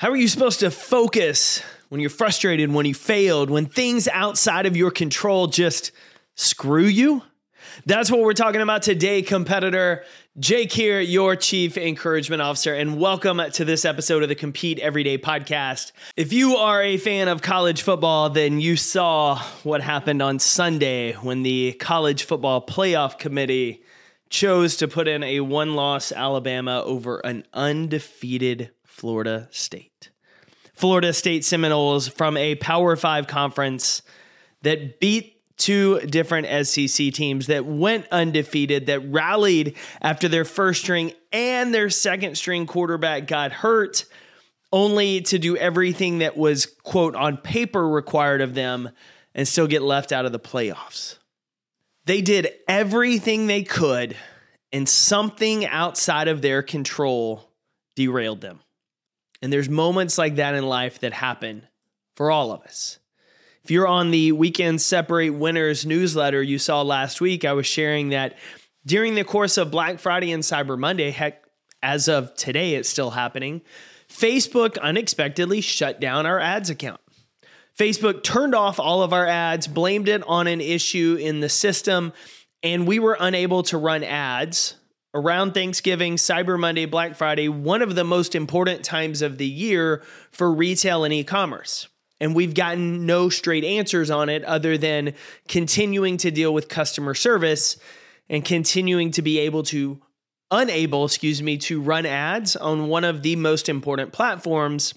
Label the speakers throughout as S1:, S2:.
S1: How are you supposed to focus when you're frustrated, when you failed, when things outside of your control just screw you? That's what we're talking about today, competitor. Jake here, your Chief Encouragement Officer, and welcome to this episode of the Compete Everyday podcast. If you are a fan of college football, then you saw what happened on Sunday when the College Football Playoff Committee chose to put in a one loss Alabama over an undefeated Florida State. Florida State Seminoles from a Power Five conference that beat two different SEC teams that went undefeated, that rallied after their first string and their second string quarterback got hurt, only to do everything that was, quote, on paper required of them and still get left out of the playoffs. They did everything they could, and something outside of their control derailed them. And there's moments like that in life that happen for all of us. If you're on the Weekend Separate Winners newsletter you saw last week, I was sharing that during the course of Black Friday and Cyber Monday, heck, as of today, it's still happening, Facebook unexpectedly shut down our ads account. Facebook turned off all of our ads, blamed it on an issue in the system, and we were unable to run ads around Thanksgiving, Cyber Monday, Black Friday, one of the most important times of the year for retail and e commerce. And we've gotten no straight answers on it other than continuing to deal with customer service and continuing to be able to, unable, excuse me, to run ads on one of the most important platforms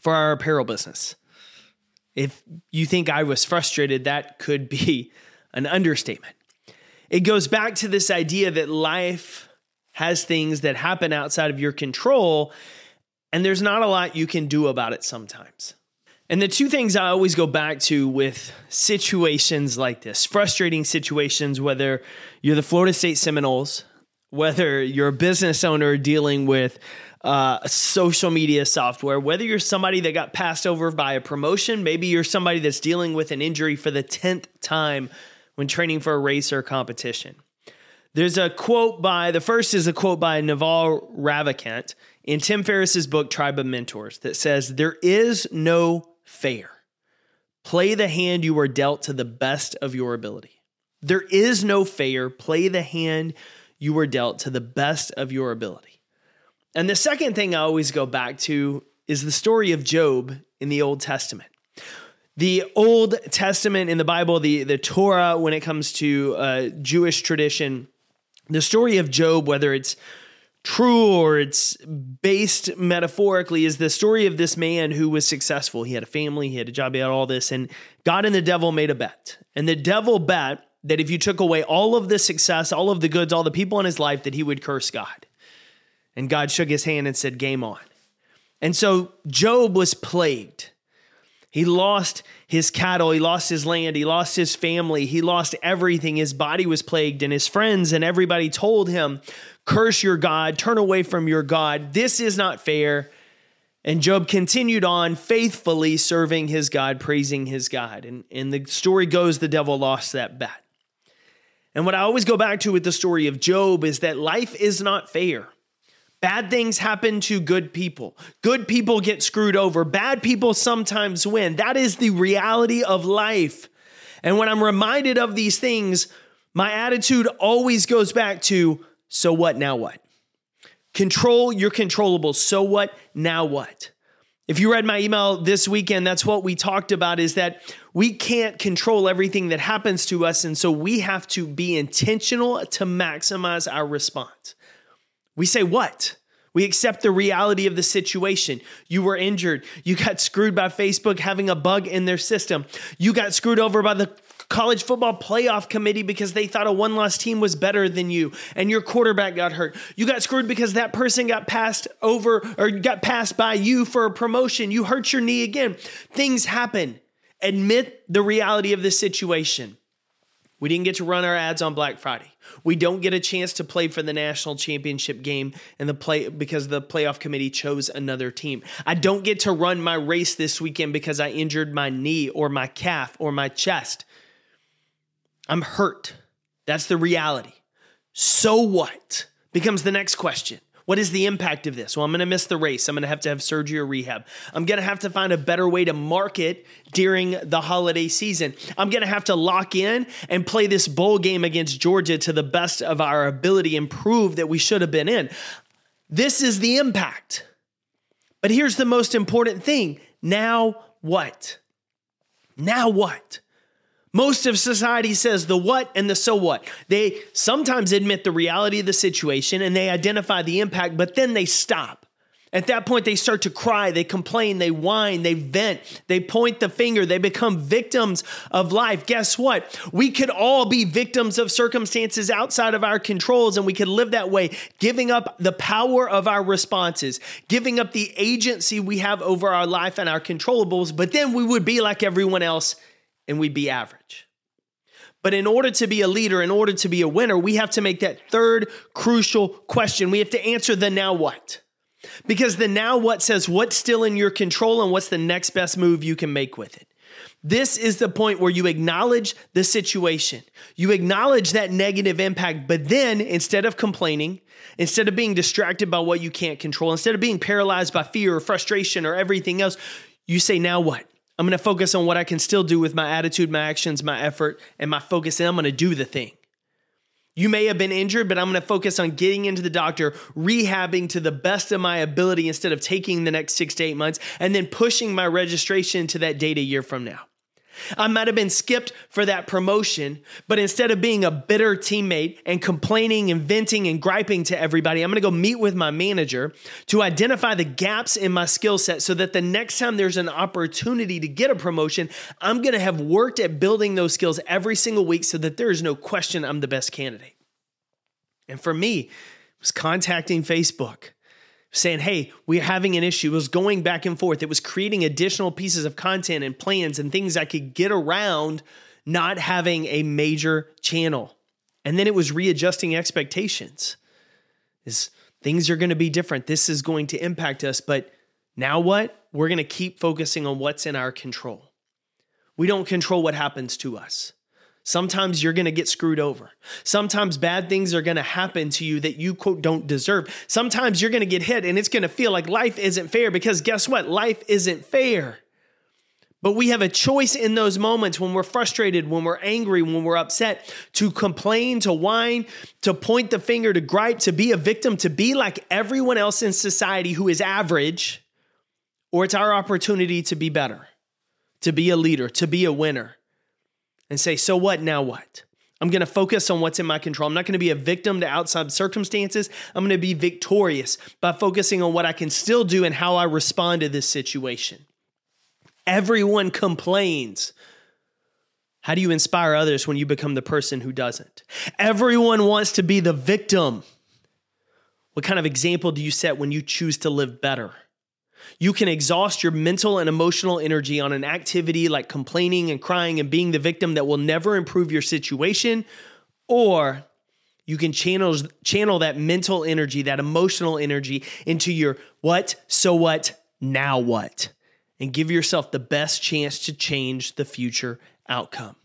S1: for our apparel business. If you think I was frustrated, that could be an understatement. It goes back to this idea that life has things that happen outside of your control, and there's not a lot you can do about it sometimes. And the two things I always go back to with situations like this frustrating situations, whether you're the Florida State Seminoles, whether you're a business owner dealing with uh, social media software, whether you're somebody that got passed over by a promotion, maybe you're somebody that's dealing with an injury for the 10th time when training for a race or competition. There's a quote by the first is a quote by Naval Ravikant in Tim Ferriss's book Tribe of Mentors that says there is no fair. Play the hand you are dealt to the best of your ability. There is no fair. Play the hand you were dealt to the best of your ability. And the second thing I always go back to is the story of Job in the Old Testament the Old Testament in the Bible, the, the Torah, when it comes to uh, Jewish tradition, the story of Job, whether it's true or it's based metaphorically, is the story of this man who was successful. He had a family, he had a job, he had all this, and God and the devil made a bet. And the devil bet that if you took away all of the success, all of the goods, all the people in his life, that he would curse God. And God shook his hand and said, Game on. And so Job was plagued. He lost his cattle, he lost his land, he lost his family, he lost everything. His body was plagued, and his friends and everybody told him, Curse your God, turn away from your God. This is not fair. And Job continued on faithfully serving his God, praising his God. And, and the story goes the devil lost that bet. And what I always go back to with the story of Job is that life is not fair. Bad things happen to good people. Good people get screwed over. Bad people sometimes win. That is the reality of life. And when I'm reminded of these things, my attitude always goes back to so what, now what? Control your controllable. So what, now what? If you read my email this weekend, that's what we talked about is that we can't control everything that happens to us. And so we have to be intentional to maximize our response. We say, What? We accept the reality of the situation. You were injured. You got screwed by Facebook having a bug in their system. You got screwed over by the college football playoff committee because they thought a one loss team was better than you and your quarterback got hurt. You got screwed because that person got passed over or got passed by you for a promotion. You hurt your knee again. Things happen. Admit the reality of the situation. We didn't get to run our ads on Black Friday. We don't get a chance to play for the national championship game and the play because the playoff committee chose another team. I don't get to run my race this weekend because I injured my knee or my calf or my chest. I'm hurt. That's the reality. So what? Becomes the next question. What is the impact of this? Well, I'm going to miss the race. I'm going to have to have surgery or rehab. I'm going to have to find a better way to market during the holiday season. I'm going to have to lock in and play this bowl game against Georgia to the best of our ability and prove that we should have been in. This is the impact. But here's the most important thing now what? Now what? Most of society says the what and the so what. They sometimes admit the reality of the situation and they identify the impact, but then they stop. At that point, they start to cry, they complain, they whine, they vent, they point the finger, they become victims of life. Guess what? We could all be victims of circumstances outside of our controls, and we could live that way, giving up the power of our responses, giving up the agency we have over our life and our controllables, but then we would be like everyone else and we'd be average. But in order to be a leader, in order to be a winner, we have to make that third crucial question. We have to answer the now what. Because the now what says what's still in your control and what's the next best move you can make with it. This is the point where you acknowledge the situation. You acknowledge that negative impact, but then instead of complaining, instead of being distracted by what you can't control, instead of being paralyzed by fear or frustration or everything else, you say, now what? I'm going to focus on what I can still do with my attitude, my actions, my effort, and my focus, and I'm going to do the thing. You may have been injured, but I'm going to focus on getting into the doctor, rehabbing to the best of my ability instead of taking the next six to eight months, and then pushing my registration to that date a year from now. I might have been skipped for that promotion, but instead of being a bitter teammate and complaining and venting and griping to everybody, I'm gonna go meet with my manager to identify the gaps in my skill set so that the next time there's an opportunity to get a promotion, I'm gonna have worked at building those skills every single week so that there is no question I'm the best candidate. And for me, it was contacting Facebook saying, hey, we're having an issue. It was going back and forth. It was creating additional pieces of content and plans and things I could get around not having a major channel. And then it was readjusting expectations. Is things are going to be different. This is going to impact us, but now what? We're going to keep focusing on what's in our control. We don't control what happens to us. Sometimes you're going to get screwed over. Sometimes bad things are going to happen to you that you, quote, don't deserve. Sometimes you're going to get hit and it's going to feel like life isn't fair because guess what? Life isn't fair. But we have a choice in those moments when we're frustrated, when we're angry, when we're upset to complain, to whine, to point the finger, to gripe, to be a victim, to be like everyone else in society who is average, or it's our opportunity to be better, to be a leader, to be a winner and say, so what, now what? I'm going to focus on what's in my control. I'm not going to be a victim to outside circumstances. I'm going to be victorious by focusing on what I can still do and how I respond to this situation. Everyone complains. How do you inspire others when you become the person who doesn't? Everyone wants to be the victim. What kind of example do you set when you choose to live better? You can exhaust your mental and emotional energy on an activity like complaining and crying and being the victim that will never improve your situation, or you can channel channel that mental energy, that emotional energy into your what, so what, now what, and give yourself the best chance to change the future outcome.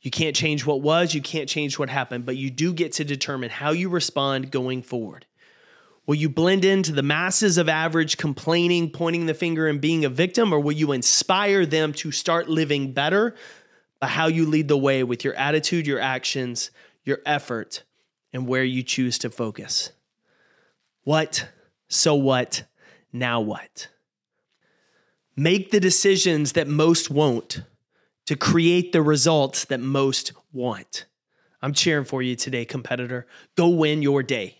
S1: You can't change what was, you can't change what happened, but you do get to determine how you respond going forward. Will you blend into the masses of average complaining, pointing the finger, and being a victim, or will you inspire them to start living better by how you lead the way with your attitude, your actions, your effort, and where you choose to focus? What, so what, now what? Make the decisions that most won't to create the results that most want. I'm cheering for you today, competitor. Go win your day.